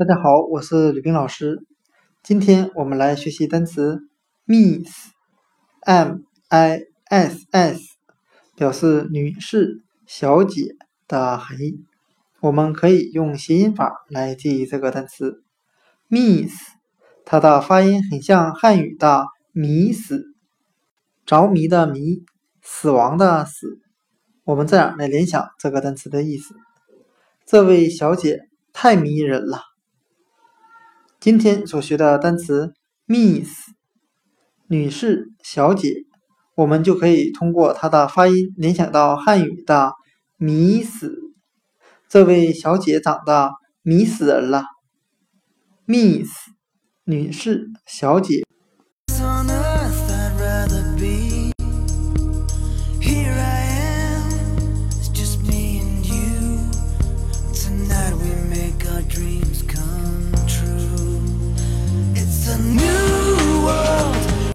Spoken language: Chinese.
大家好，我是吕冰老师。今天我们来学习单词 Miss，M I S S，表示女士、小姐的含义。我们可以用谐音法来记忆这个单词 Miss，它的发音很像汉语的“迷死”，着迷的迷，死亡的死。我们这样来联想这个单词的意思：这位小姐太迷人了。今天所学的单词 Miss，女士、小姐，我们就可以通过它的发音联想到汉语的“迷死”。这位小姐长得迷死人了。Miss，女士、小姐。